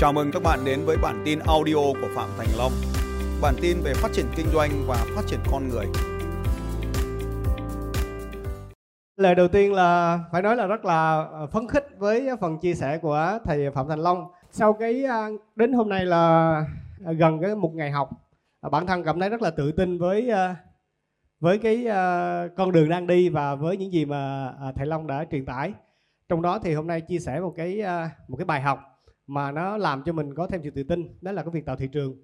Chào mừng các bạn đến với bản tin audio của Phạm Thành Long. Bản tin về phát triển kinh doanh và phát triển con người. Lời đầu tiên là phải nói là rất là ờ, phấn khích với phần chia sẻ của thầy Phạm Thành Long. Sau cái đến hôm nay là ờ, gần cái một ngày học, ờ, bản thân cảm thấy rất là tự tin với với cái con đường đang đi và với những gì mà thầy Long đã truyền tải. Trong đó thì hôm nay chia sẻ một cái một cái bài học mà nó làm cho mình có thêm sự tự tin, đó là cái việc tạo thị trường.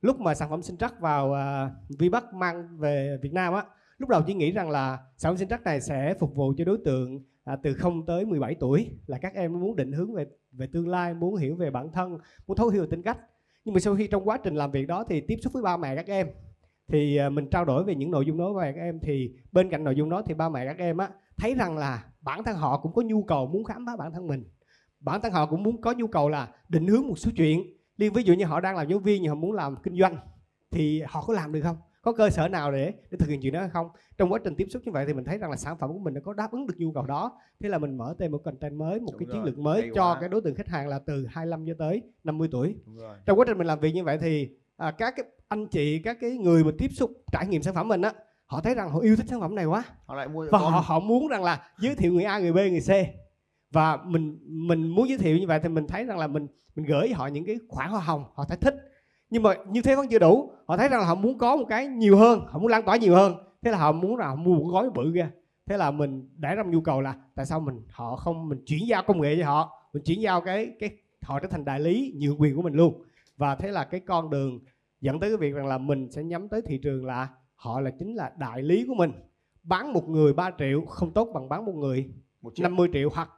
Lúc mà sản phẩm sinh trắc vào uh, Vi Bắc mang về Việt Nam á, lúc đầu chỉ nghĩ rằng là sản phẩm sinh trắc này sẽ phục vụ cho đối tượng à, từ 0 tới 17 tuổi là các em muốn định hướng về về tương lai, muốn hiểu về bản thân, muốn thấu hiểu về tính cách. Nhưng mà sau khi trong quá trình làm việc đó thì tiếp xúc với ba mẹ các em thì à, mình trao đổi về những nội dung đó với các em thì bên cạnh nội dung đó thì ba mẹ các em á thấy rằng là bản thân họ cũng có nhu cầu muốn khám phá bản thân mình. Bản thân họ cũng muốn có nhu cầu là định hướng một số chuyện. Liên ví dụ như họ đang làm giáo viên nhưng họ muốn làm kinh doanh thì họ có làm được không? có cơ sở nào để để thực hiện chuyện đó hay không trong quá trình tiếp xúc như vậy thì mình thấy rằng là sản phẩm của mình nó có đáp ứng được nhu cầu đó thế là mình mở thêm một content mới một Đúng cái rồi, chiến lược mới cho quá. cái đối tượng khách hàng là từ 25 cho tới 50 tuổi trong quá trình mình làm việc như vậy thì à, các cái anh chị các cái người mà tiếp xúc trải nghiệm sản phẩm mình á họ thấy rằng họ yêu thích sản phẩm này quá Họ lại mua và con. họ họ muốn rằng là giới thiệu người A người B người C và mình mình muốn giới thiệu như vậy thì mình thấy rằng là mình mình gửi họ những cái khoản hoa hồng họ thấy thích. Nhưng mà như thế vẫn chưa đủ họ thấy rằng là họ muốn có một cái nhiều hơn họ muốn lan tỏa nhiều hơn. Thế là họ muốn là họ mua một gói bự ra. Thế là mình để ra một nhu cầu là tại sao mình họ không mình chuyển giao công nghệ cho họ mình chuyển giao cái cái họ trở thành đại lý nhượng quyền của mình luôn. Và thế là cái con đường dẫn tới cái việc rằng là mình sẽ nhắm tới thị trường là họ là chính là đại lý của mình. Bán một người 3 triệu không tốt bằng bán một người một chiếc 50 triệu hoặc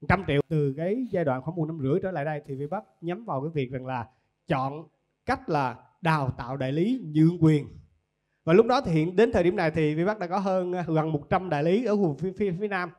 100 triệu. Từ cái giai đoạn khoảng một năm rưỡi trở lại đây thì Vbak nhắm vào cái việc rằng là chọn cách là đào tạo đại lý nhượng quyền. Và lúc đó thì hiện đến thời điểm này thì Vbak đã có hơn uh, gần 100 đại lý ở khu vực phía, phía, phía Nam.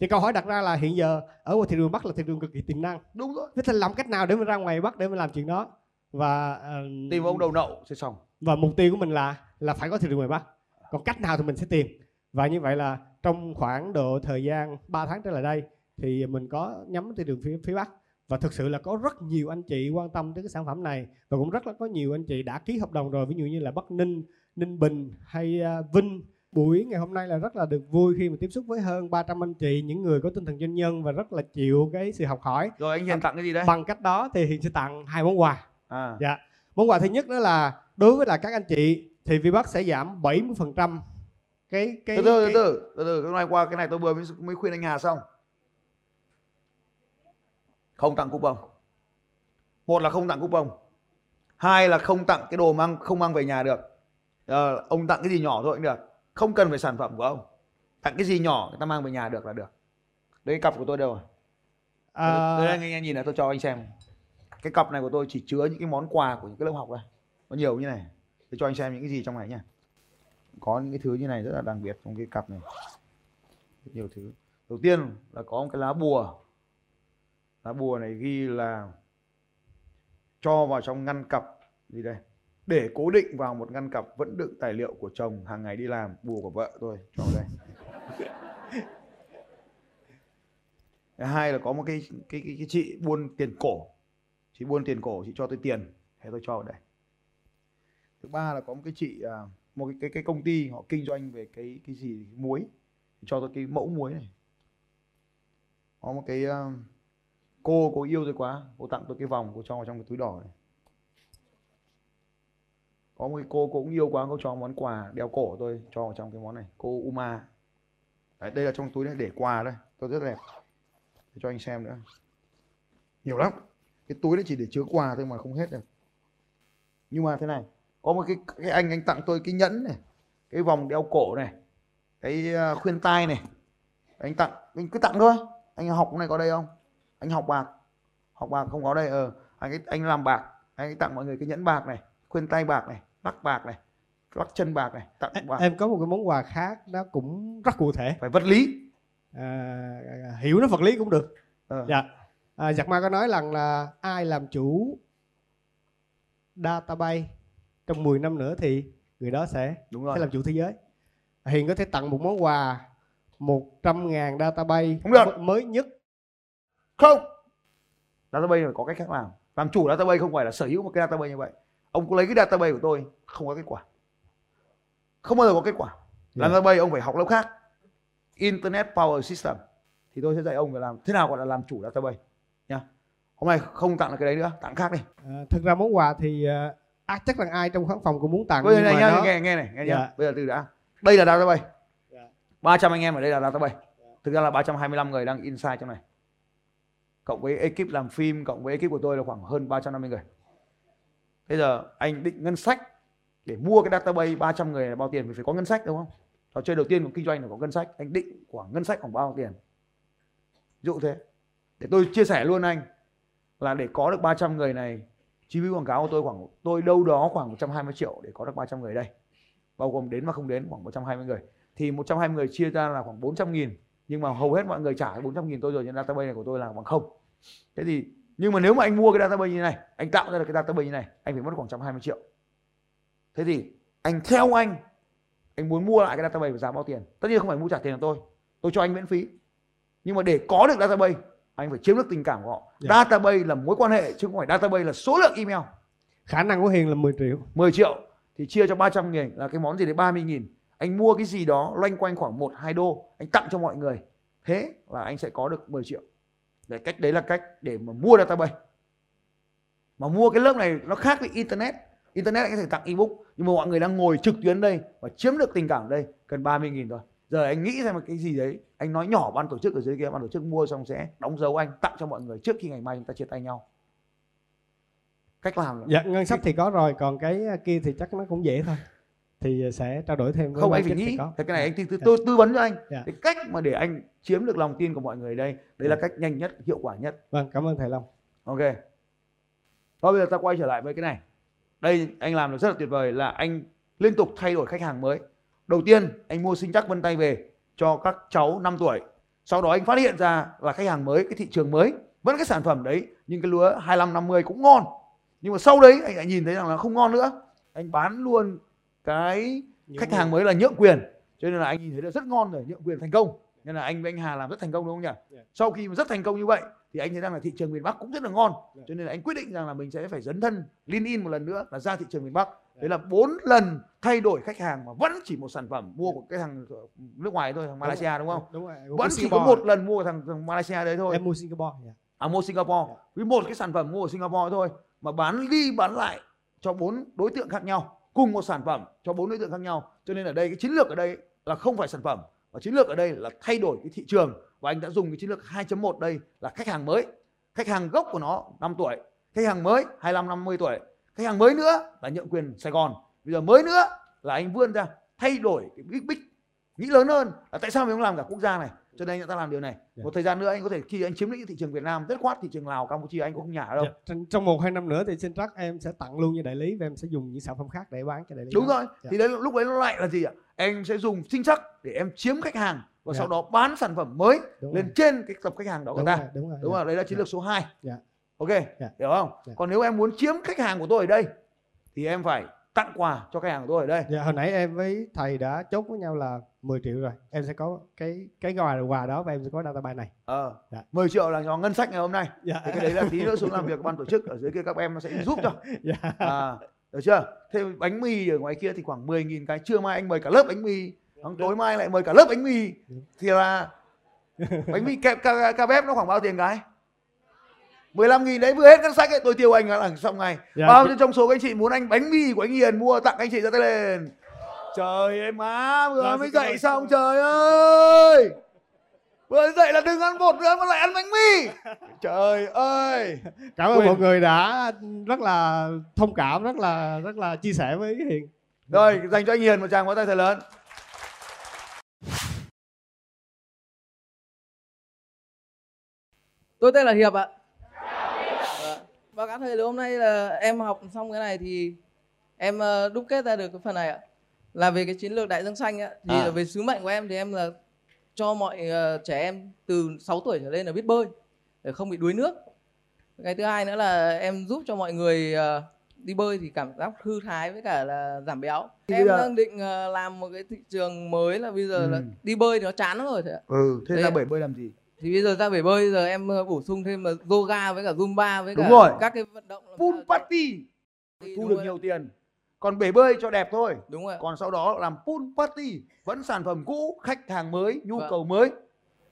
Thì câu hỏi đặt ra là hiện giờ ở thị trường Bắc là thị trường cực kỳ tiềm năng. Đúng rồi. thế thì làm cách nào để mình ra ngoài Bắc để mình làm chuyện đó? Và ờ, Tìm ông đầu nậu sẽ xong. và mục tiêu của mình là là phải có thị trường ngoài Bắc. Còn cách nào thì mình sẽ tìm. Và như vậy là trong khoảng độ thời gian 3 tháng trở lại đây thì mình có nhắm thị trường phía phía Bắc và thực sự là có rất nhiều anh chị quan tâm tới cái sản phẩm này và cũng rất là có nhiều anh chị đã ký hợp đồng rồi ví dụ như là Bắc Ninh, Ninh Bình hay à, Vinh buổi ngày hôm nay là rất là được vui khi mà tiếp xúc với hơn 300 anh chị những người có tinh thần doanh nhân và rất là chịu cái sự học hỏi Rồi anh Hiền tặng cái gì đấy? bằng cách đó thì Hiền sẽ tặng hai món quà À. Dạ. Món quà thứ nhất đó là đối với là các anh chị thì Vbak sẽ giảm 70% cái cái Từ từ từ cái- từ từ từ cái này qua cái này tôi vừa mới, mới khuyên anh Hà xong. Không tặng coupon. Một là không tặng coupon. Hai là không tặng cái đồ mang không mang về nhà được. Ờ, ông tặng cái gì nhỏ thôi cũng được. Không cần phải sản phẩm của ông. Tặng cái gì nhỏ người ta mang về nhà được là được. Đấy cái cặp của tôi đâu rồi? à, Đây anh, anh nhìn này tôi cho anh xem. Cái cặp này của tôi chỉ chứa những cái món quà của những cái lớp học này. Nó nhiều như này. Tôi cho anh xem những cái gì trong này nhá. Có những cái thứ như này rất là đặc biệt trong cái cặp này. Rất nhiều thứ. Đầu tiên là có một cái lá bùa. Lá bùa này ghi là cho vào trong ngăn cặp gì đây? Để cố định vào một ngăn cặp vẫn đựng tài liệu của chồng hàng ngày đi làm, bùa của vợ tôi cho vào đây. Thứ hai là có một cái cái cái, cái chị buôn tiền cổ chị buôn tiền cổ chị cho tôi tiền thế tôi cho vào đây thứ ba là có một cái chị à, một cái cái, cái công ty họ kinh doanh về cái cái gì muối thì cho tôi cái mẫu muối này có một cái à, cô cô yêu tôi quá cô tặng tôi cái vòng cô cho vào trong cái túi đỏ này. Có một cái cô cô cũng yêu quá cô cho món quà đeo cổ tôi cho vào trong cái món này. Cô Uma. Đấy, đây là trong túi này để quà đây tôi rất đẹp. Để cho anh xem nữa. Nhiều lắm. Cái túi đấy chỉ để chứa quà thôi mà không hết được. Nhưng mà thế này có một cái cái anh anh tặng tôi cái nhẫn này cái vòng đeo cổ này cái à, khuyên tai này. Anh tặng anh cứ tặng thôi. Anh học này có đây không? Anh học bạc. Học bạc không có đây ờ anh ấy, anh làm bạc. Anh ấy tặng mọi người cái nhẫn bạc này khuyên tay bạc này lắc bạc này lắc chân bạc này tặng bạc. em có một cái món quà khác nó cũng rất cụ thể. Phải vật lý. À, hiểu nó vật lý cũng được. Ờ. dạ. À, giặc ma có nói rằng là ai làm chủ database trong 10 năm nữa thì người đó sẽ đúng sẽ rồi làm chủ thế giới. Hiền có thể tặng một món quà 100 ngàn database Không được. mới nhất không. Database phải có cách khác làm. Làm chủ database không phải là sở hữu một cái database như vậy. Ông có lấy cái database của tôi không có kết quả. Không bao giờ có kết quả. Làm Dạ. database ông phải học lớp khác. Internet power system. Thì tôi sẽ dạy ông phải làm thế nào gọi là làm chủ database. Nhá hôm nay không tặng là cái đấy nữa tặng khác đi. À, thực ra món quà thì à, à, chắc là ai trong khán phòng cũng muốn tặng bây giờ này nhá nó- nghe nghe này nghe nhá. Dạ. bây giờ từ đã. Đây là database. Dạ. 300 anh em ở đây là database. Thực ra là 325 người đang inside trong này cộng với ekip làm phim, cộng với ekip của tôi là khoảng hơn 350 người. Bây giờ anh định ngân sách để mua cái database 300 người là bao tiền? Vì phải có ngân sách, đúng không? Trò chơi đầu tiên của kinh doanh là có ngân sách. Anh định khoảng ngân sách khoảng bao tiền? Ví dụ thế. Để tôi chia sẻ luôn anh, là để có được 300 người này, chi phí quảng cáo của tôi khoảng, tôi đâu đó khoảng 120 triệu để có được 300 người đây. Bao gồm đến mà không đến khoảng 120 người. Thì 120 người chia ra là khoảng 400 nghìn nhưng mà hầu hết mọi người trả cái 400 nghìn tôi rồi nhưng database này của tôi là bằng không. Thế thì nhưng mà nếu mà anh mua cái database như này anh tạo ra được cái database như này anh phải mất khoảng 120 triệu. Thế thì anh theo anh anh muốn mua lại cái database với giá bao tiền? Tất nhiên không phải mua trả tiền của tôi tôi cho anh miễn phí. Nhưng mà để có được database anh phải chiếm được tình cảm của họ. Dạ. database là mối quan hệ chứ không phải database là số lượng email. Khả năng của Hiền là 10 triệu. 10 triệu thì chia cho 300 nghìn là cái món gì đấy? 30 nghìn anh mua cái gì đó loanh quanh khoảng 1 2 đô, anh tặng cho mọi người. Thế là anh sẽ có được 10 triệu. Để cách đấy là cách để mà mua database. Mà mua cái lớp này nó khác với internet. Internet anh có thể tặng ebook, nhưng mà mọi người đang ngồi trực tuyến đây và chiếm được tình cảm ở đây cần 30 nghìn thôi. Giờ anh nghĩ ra một cái gì đấy, anh nói nhỏ ban tổ chức ở dưới kia, ban tổ chức mua xong sẽ đóng dấu anh, tặng cho mọi người trước khi ngày mai chúng ta chia tay nhau. Cách làm là dạ ngân sách thì có rồi, còn cái kia thì chắc nó cũng dễ thôi thì sẽ trao đổi thêm với không anh phải thì nghĩ. Thế cái này anh tư, tư, Dạ. tôi tư vấn cho anh. Dạ. cái cách mà để anh chiếm được lòng tin của mọi người đây đấy là Dạ. cách nhanh nhất hiệu quả nhất. Vâng cảm ơn thầy Long. Ok. Thôi bây giờ ta quay trở lại với cái này. Đây anh làm được rất là tuyệt vời là anh liên tục thay đổi khách hàng mới. Đầu tiên anh mua sinh chắc vân tay về cho các cháu 5 tuổi. Sau đó anh phát hiện ra là khách hàng mới cái thị trường mới vẫn cái sản phẩm đấy nhưng cái lúa 25 50 cũng ngon. Nhưng mà sau đấy anh lại nhìn thấy rằng là không ngon nữa. Anh bán luôn cái khách hàng mới là nhượng quyền. Cho nên là anh nhìn thấy là rất ngon rồi nhượng quyền thành công. Nên là anh với anh Hà làm rất thành công đúng không nhỉ? Dạ. sau khi mà rất thành công như vậy thì anh thấy rằng là thị trường miền Bắc cũng rất là ngon. Dạ. cho nên là anh quyết định rằng là mình sẽ phải dấn thân lean in một lần nữa là ra thị trường miền Bắc. Đấy là bốn lần thay đổi khách hàng mà vẫn chỉ một sản phẩm mua của cái thằng nước ngoài thôi thằng Malaysia đúng không? Đúng rồi. Vẫn chỉ có một lần mua thằng, thằng Malaysia đấy thôi. Em mua Singapore dạ. à mua Singapore. Với một cái sản phẩm mua ở Singapore thôi mà bán đi bán lại cho bốn đối tượng khác nhau cùng một sản phẩm cho bốn đối tượng khác nhau. Cho nên ở đây cái chiến lược ở đây là không phải sản phẩm và chiến lược ở đây là thay đổi cái thị trường. Và anh đã dùng cái chiến lược 2.1 đây là khách hàng mới. Khách hàng gốc của nó 5 tuổi, khách hàng mới 25 50 tuổi, khách hàng mới nữa là nhượng quyền Sài Gòn. Bây giờ mới nữa là anh vươn ra thay đổi cái big big, nghĩ lớn hơn là tại sao mình không làm cả quốc gia này? Cho nên anh ta làm điều này Dạ. một thời gian nữa anh có thể khi anh chiếm lĩnh thị trường Việt Nam rất khoát thị trường Lào Campuchia anh cũng không nhả đâu Dạ, trong- trong một hai năm nữa thì xin chắc em sẽ tặng luôn cho đại lý và em sẽ dùng những sản phẩm khác để bán cho đại lý đúng đó. rồi Dạ. thì đấy lúc đấy nó lại là gì ạ em sẽ dùng sinh chắc để em chiếm khách hàng và Dạ. sau đó bán sản phẩm mới đúng lên rồi. trên cái tập khách hàng đó của đúng ta rồi, đúng rồi đúng không đấy là chiến lược số 2 Dạ. ok hiểu không còn nếu em muốn chiếm khách hàng của tôi ở đây thì em phải tặng quà cho khách hàng của tôi ở đây. Dạ, hồi nãy em với thầy đã chốt với nhau là 10 triệu rồi. Em sẽ có cái cái quà quà đó và em sẽ có database này. Ờ Dạ. 10 triệu là cho ngân sách ngày hôm nay. Dạ. thì cái đấy là tí nữa xuống làm việc ban tổ chức ở dưới kia các em nó sẽ giúp cho. Dạ. à, được chưa? Thêm bánh mì ở ngoài kia thì khoảng 10.000 cái trưa mai anh mời cả lớp bánh mì Xong tối mai lại mời cả lớp bánh mì. Thì là bánh mì kẹp ca, ca bếp nó khoảng bao tiền cái 15 nghìn đấy vừa hết ngân sách ấy. Tôi tiêu anh là xong ngày Dạ, bao chị- nhiêu trong số các anh chị muốn anh bánh mì của anh Hiền mua tặng anh chị ra tay lên? Trời ơi má vừa Dạ, mới xin cảm dậy ơn. xong trời ơi! Vừa dậy là đừng ăn bột nữa mà lại ăn bánh mì. Trời ơi! Cảm ơn mọi người đã rất là thông cảm rất là rất là chia sẻ với hiền. Rồi dành cho anh Hiền một tràng pháo tay thật lớn. Tôi tên là Hiệp ạ. Báo cáo thầy là hôm nay là em học xong cái này thì em ờ, đúc kết ra được cái phần này ạ. Là về cái chiến lược đại dương xanh ạ. Thì À. là về sứ mệnh của em thì em là cho mọi ờ, trẻ em từ 6 tuổi trở lên là biết bơi để không bị đuối nước. Cái thứ hai nữa là em giúp cho mọi người ờ, đi bơi thì cảm giác thư thái với cả là giảm béo. Thì em giờ- đang định làm một cái thị trường mới là bây giờ là Ừ. đi bơi thì nó chán lắm rồi thầy ạ. ừ thế Đấy ra bể bơi làm gì thì bây giờ ra bể bơi giờ em ờ, bổ sung thêm là yoga với cả zumba với Đúng cả rồi. các cái vận động cho- party. Thì thu được rồi. nhiều tiền. Còn bể bơi cho đẹp thôi. Đúng rồi còn sau đó làm pool party vẫn sản phẩm cũ khách hàng mới nhu Vâng. cầu mới.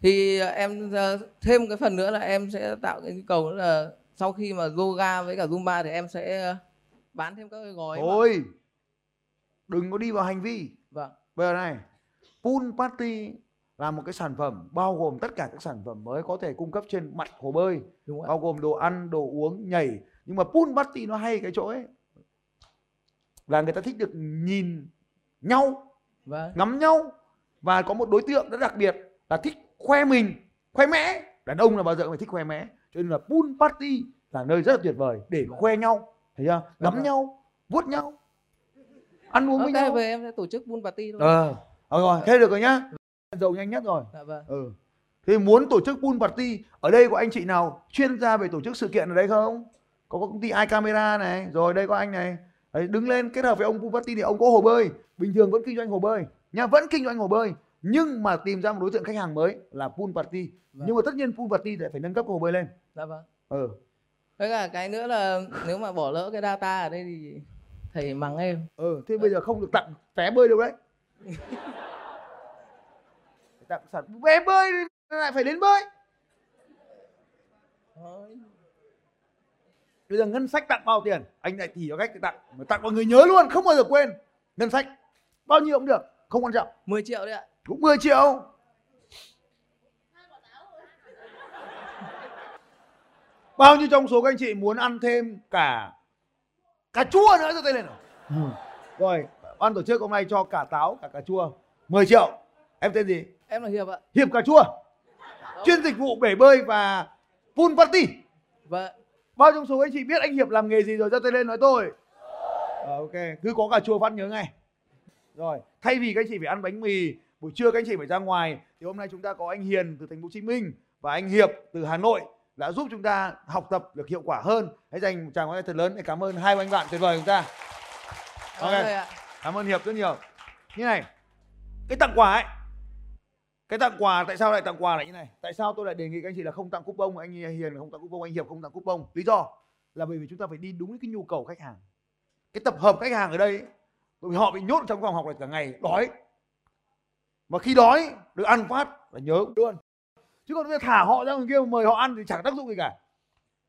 Thì ờ, em ờ, thêm cái phần nữa là em sẽ tạo cái nhu cầu nữa là sau khi mà yoga với cả zumba thì em sẽ bán thêm các cái gói mà- thôi. Đừng có đi vào hành vi. Vâng. Bây giờ này pool party là một cái sản phẩm bao gồm tất cả các sản phẩm mới có thể cung cấp trên mặt hồ bơi. Đúng rồi bao gồm đồ ăn đồ uống nhảy. Nhưng mà pool party nó hay cái chỗ ấy. Là người ta thích được nhìn nhau vâng. ngắm nhau. Và có một đối tượng rất đặc biệt là thích khoe mình khoe mẽ. Đàn ông là bao giờ cũng phải thích khoe mẽ. Cho nên là pool party là nơi rất là tuyệt vời để khoe nhau thấy chưa? Ngắm Vâng. nhau vuốt nhau ăn uống với ok nhau. về em sẽ tổ chức pool party thôi ờ ờ rồi thế được rồi nhá giàu nhanh nhất rồi. Dạ vâng. Ừ. Thế muốn tổ chức pool party ở đây có anh chị nào chuyên gia về tổ chức sự kiện ở đây không? Có công ty iCamera này rồi đây có anh này. Đấy, đứng lên kết hợp với ông pool party thì ông có hồ bơi. Bình thường vẫn kinh doanh hồ bơi nha vẫn kinh doanh hồ bơi nhưng mà tìm ra một đối tượng khách hàng mới là pool party. Vâng. nhưng mà tất nhiên pool party thì phải nâng cấp hồ bơi lên. Dạ vâng. Ừ. Với cả cái nữa là nếu mà bỏ lỡ cái data ở đây thì thầy mắng em. Ừ thế bây giờ không được tặng vé bơi đâu đấy Tặng sản vé bơi thì lại phải đến bơi. Thôi. bây giờ ngân sách tặng bao tiền? Anh lại chỉ cho cách tặng mà tặng mọi người nhớ luôn không bao giờ quên. Ngân sách bao nhiêu cũng được không quan trọng. 10 triệu đấy ạ. Cũng 10 triệu. Bao nhiêu trong số các anh chị muốn ăn thêm cả cà chua nữa giơ tay lên nào. Ừ. rồi ban tổ chức hôm nay cho cả táo cả cà chua. 10 triệu em tên gì? Em là hiệp ạ. Hiệp cà chua. Chuyên dịch vụ bể bơi và pool party. Vâng. Bao trong số anh chị biết anh hiệp làm nghề gì rồi? Giơ tay lên nói tôi. Ờ, ok. Cứ có cà chua phát nhớ ngay. Rồi thay vì các anh chị phải ăn bánh mì buổi trưa các anh chị phải ra ngoài thì hôm nay chúng ta có anh hiền từ thành phố hồ chí minh và anh hiệp từ hà nội đã giúp chúng ta học tập được hiệu quả hơn. Hãy dành một tràng tay thật lớn để cảm ơn hai anh bạn tuyệt vời của chúng ta. Ok. cảm ơn hiệp rất nhiều. Như này cái tặng quà ấy cái tặng quà, tại sao lại tặng quà lại như này? Tại sao tôi lại đề nghị các anh chị là không tặng coupon, anh hiền không tặng coupon, anh hiệp không tặng coupon? Lý do là bởi vì chúng ta phải đi đúng cái nhu cầu khách hàng. Cái tập hợp khách hàng ở đây, bởi vì họ bị nhốt trong phòng học này cả ngày, đói. Mà khi đói, được ăn phát là nhớ luôn. Chứ còn bây giờ thả họ ra ngoài kia mà mời họ ăn thì chẳng tác dụng gì cả.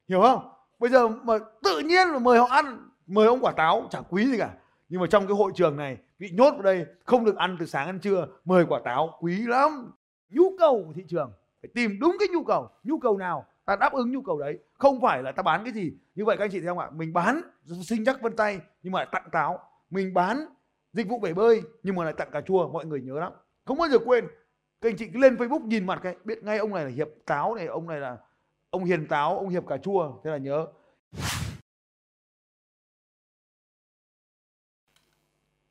Hiểu không? Bây giờ mà tự nhiên mà mời họ ăn, mời ông quả táo chẳng quý gì cả nhưng mà trong cái hội trường này bị nhốt vào đây, không được ăn từ sáng ăn trưa, mời quả táo, quý lắm. Nhu cầu của thị trường, phải tìm đúng cái nhu cầu. Nhu cầu nào, ta đáp ứng nhu cầu đấy. Không phải là ta bán cái gì. Như vậy các anh chị thấy không ạ? Mình bán, sinh chắc vân tay, nhưng mà lại tặng táo. Mình bán dịch vụ bể bơi, nhưng mà lại tặng cà chua, mọi người nhớ lắm. Không bao giờ quên. Các anh chị cứ lên facebook nhìn mặt cái, biết ngay ông này là hiệp táo này, ông này là, ông hiền táo, ông hiệp cà chua, thế là nhớ.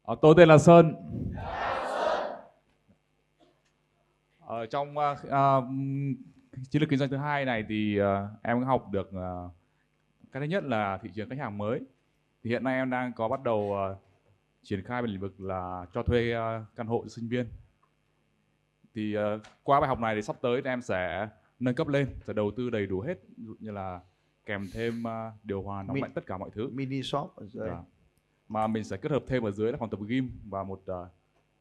Ờ, tôi tên là Sơn. Ở trong ờ, ờ, chiến lược kinh doanh thứ hai này thì ờ, em có học được ờ, cái thứ nhất là thị trường khách hàng mới. Thì hiện nay em đang có bắt đầu ờ, triển khai về lĩnh vực là cho thuê ờ, căn hộ cho sinh viên. Thì ờ, qua bài học này thì sắp tới thì em sẽ nâng cấp lên, sẽ đầu tư đầy đủ hết, ví dụ như là kèm thêm ờ, điều hòa nóng Mi- lạnh tất cả mọi thứ. mini shop Vâng. Mà mình sẽ kết hợp thêm ở dưới là phòng tập gym và một uh,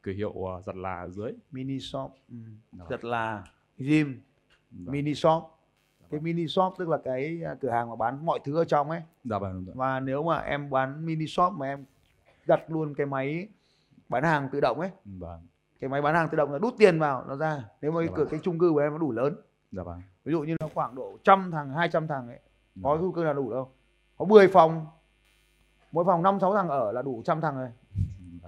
cửa hiệu uh, giặt là ở dưới. mini shop ừ. Vâng. rất là gym Vâng. mini shop cái mini shop tức là cái à, cửa hàng mà bán mọi thứ ở trong ấy Dạ vâng. đúng rồi. và nếu mà em bán mini shop mà em đặt luôn cái máy bán hàng tự động ấy Vâng. cái máy bán hàng tự động là đút tiền vào nó ra nếu mà cái Dạ cửa vâng. cái chung cư của em nó đủ lớn Dạ vâng. ví dụ như nó khoảng độ trăm thằng 200 thằng ấy Dạ có vâng. chung cư nào đủ đâu có 10 phòng mỗi phòng 5 6 thằng ở là đủ trăm thằng rồi.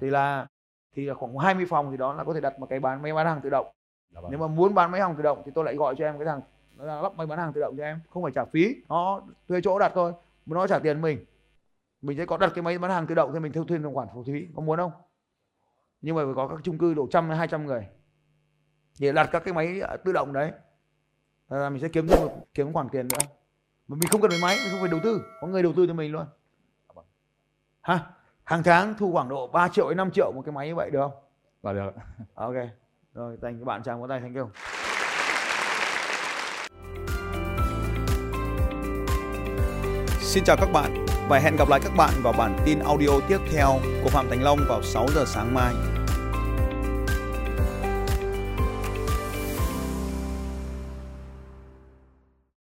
Thì là thì là khoảng 20 phòng thì đó là có thể đặt một cái bán máy bán hàng tự động. Dạ vâng. nếu mà muốn bán máy hàng tự động thì tôi lại gọi cho em cái thằng nó lắp máy bán hàng tự động cho em. Không phải trả phí nó thuê chỗ đặt thôi. Nó trả tiền mình. Mình sẽ có đặt cái máy bán hàng tự động thì mình thu thêm một khoản phụ phí có muốn không? Nhưng mà phải có các chung cư độ trăm hai trăm người để đặt các cái máy ờ, tự động đấy. Là mình sẽ kiếm thêm một kiếm khoản tiền nữa. Mà mình không cần phải máy mình không phải đầu tư. Có người đầu tư cho mình luôn ha hàng tháng thu khoảng độ 3 triệu đến 5 triệu một cái máy như vậy được không? Và được ok. Rồi dành các bạn chàng có tay thành công Xin chào các bạn và hẹn gặp lại các bạn vào bản tin audio tiếp theo của Phạm Thành Long vào 6 giờ sáng mai.